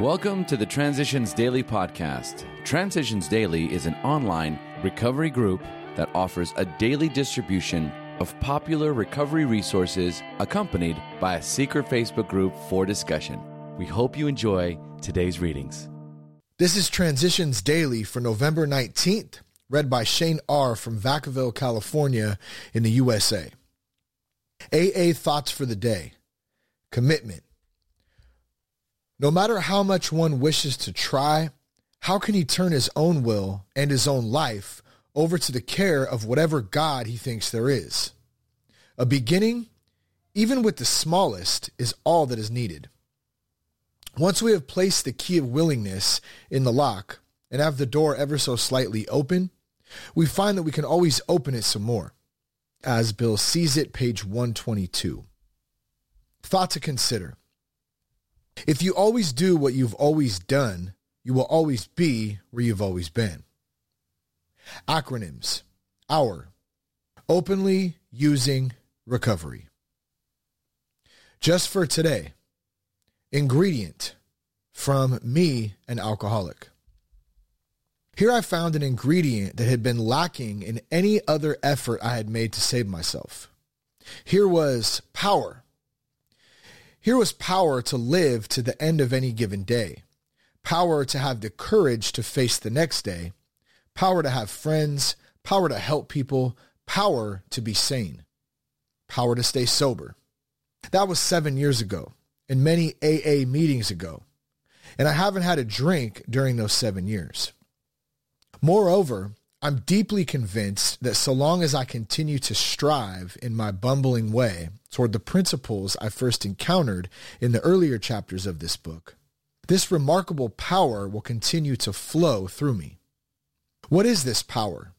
Welcome to the Transitions Daily podcast. Transitions Daily is an online recovery group that offers a daily distribution of popular recovery resources accompanied by a secret Facebook group for discussion. We hope you enjoy today's readings. This is Transitions Daily for November 19th, read by Shane R. from Vacaville, California, in the USA. AA Thoughts for the Day Commitment. No matter how much one wishes to try, how can he turn his own will and his own life over to the care of whatever God he thinks there is? A beginning, even with the smallest, is all that is needed. Once we have placed the key of willingness in the lock and have the door ever so slightly open, we find that we can always open it some more. As Bill sees it, page 122. Thought to consider. If you always do what you've always done, you will always be where you've always been. Acronyms OUR Openly Using Recovery. Just for today, ingredient from me, an alcoholic. Here I found an ingredient that had been lacking in any other effort I had made to save myself. Here was power here was power to live to the end of any given day, power to have the courage to face the next day, power to have friends, power to help people, power to be sane, power to stay sober. That was seven years ago and many AA meetings ago. And I haven't had a drink during those seven years. Moreover, I'm deeply convinced that so long as I continue to strive in my bumbling way toward the principles I first encountered in the earlier chapters of this book, this remarkable power will continue to flow through me. What is this power?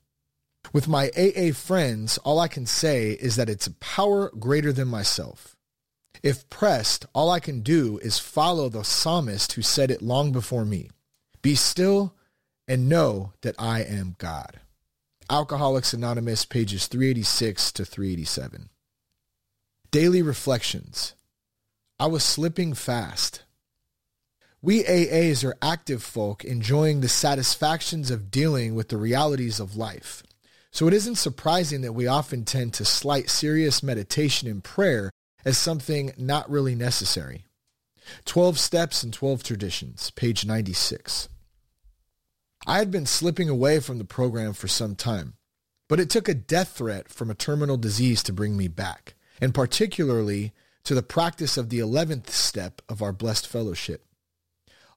With my AA friends, all I can say is that it's a power greater than myself. If pressed, all I can do is follow the psalmist who said it long before me. Be still and know that I am God. Alcoholics Anonymous, pages 386 to 387. Daily Reflections. I was slipping fast. We AAs are active folk enjoying the satisfactions of dealing with the realities of life. So it isn't surprising that we often tend to slight serious meditation and prayer as something not really necessary. 12 Steps and 12 Traditions, page 96. I had been slipping away from the program for some time, but it took a death threat from a terminal disease to bring me back, and particularly to the practice of the 11th step of our blessed fellowship.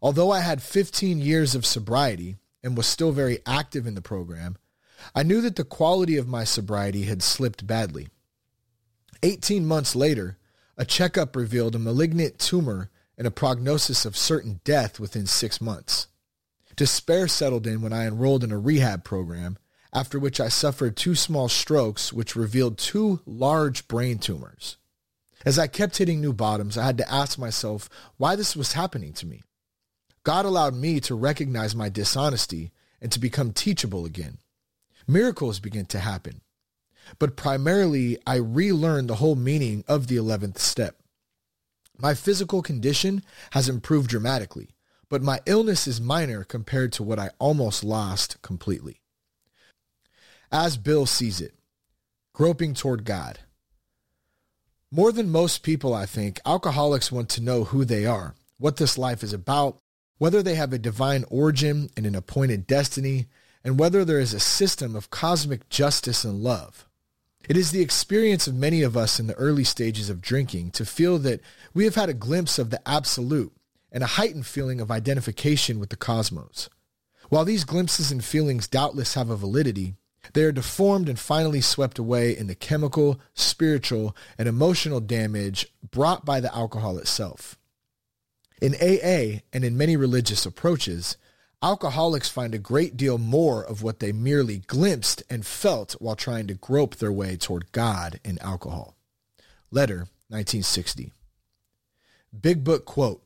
Although I had 15 years of sobriety and was still very active in the program, I knew that the quality of my sobriety had slipped badly. 18 months later, a checkup revealed a malignant tumor and a prognosis of certain death within six months. Despair settled in when I enrolled in a rehab program, after which I suffered two small strokes which revealed two large brain tumors. As I kept hitting new bottoms, I had to ask myself why this was happening to me. God allowed me to recognize my dishonesty and to become teachable again. Miracles began to happen. But primarily, I relearned the whole meaning of the 11th step. My physical condition has improved dramatically but my illness is minor compared to what I almost lost completely. As Bill sees it, groping toward God. More than most people, I think, alcoholics want to know who they are, what this life is about, whether they have a divine origin and an appointed destiny, and whether there is a system of cosmic justice and love. It is the experience of many of us in the early stages of drinking to feel that we have had a glimpse of the absolute and a heightened feeling of identification with the cosmos. While these glimpses and feelings doubtless have a validity, they are deformed and finally swept away in the chemical, spiritual, and emotional damage brought by the alcohol itself. In AA and in many religious approaches, alcoholics find a great deal more of what they merely glimpsed and felt while trying to grope their way toward God in alcohol. Letter 1960. Big Book quote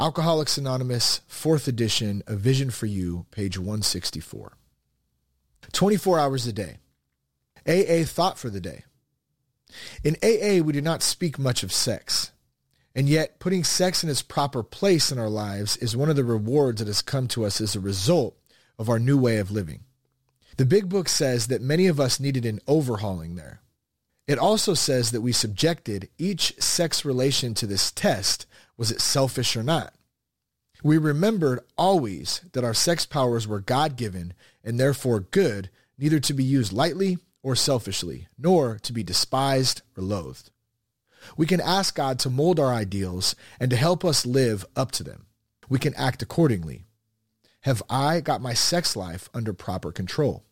Alcoholics Anonymous, 4th edition, A Vision for You, page 164. 24 hours a day. AA thought for the day. In AA, we do not speak much of sex. And yet, putting sex in its proper place in our lives is one of the rewards that has come to us as a result of our new way of living. The Big Book says that many of us needed an overhauling there. It also says that we subjected each sex relation to this test was it selfish or not? We remembered always that our sex powers were God given and therefore good, neither to be used lightly or selfishly, nor to be despised or loathed. We can ask God to mold our ideals and to help us live up to them. We can act accordingly. Have I got my sex life under proper control?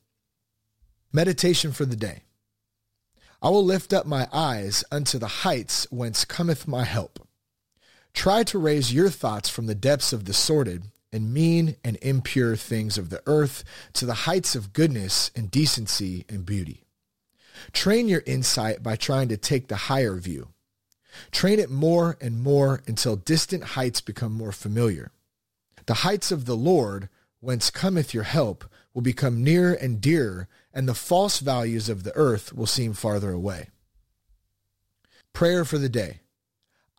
Meditation for the day. I will lift up my eyes unto the heights whence cometh my help. Try to raise your thoughts from the depths of the sordid and mean and impure things of the earth to the heights of goodness and decency and beauty. Train your insight by trying to take the higher view. Train it more and more until distant heights become more familiar. The heights of the Lord, whence cometh your help, will become nearer and dearer, and the false values of the earth will seem farther away. Prayer for the day.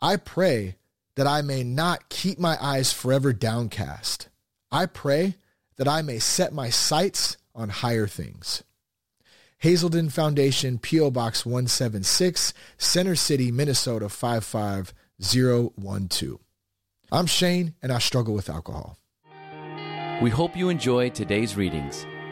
I pray that I may not keep my eyes forever downcast. I pray that I may set my sights on higher things. Hazelden Foundation, P.O. Box 176, Center City, Minnesota 55012. I'm Shane, and I struggle with alcohol. We hope you enjoy today's readings.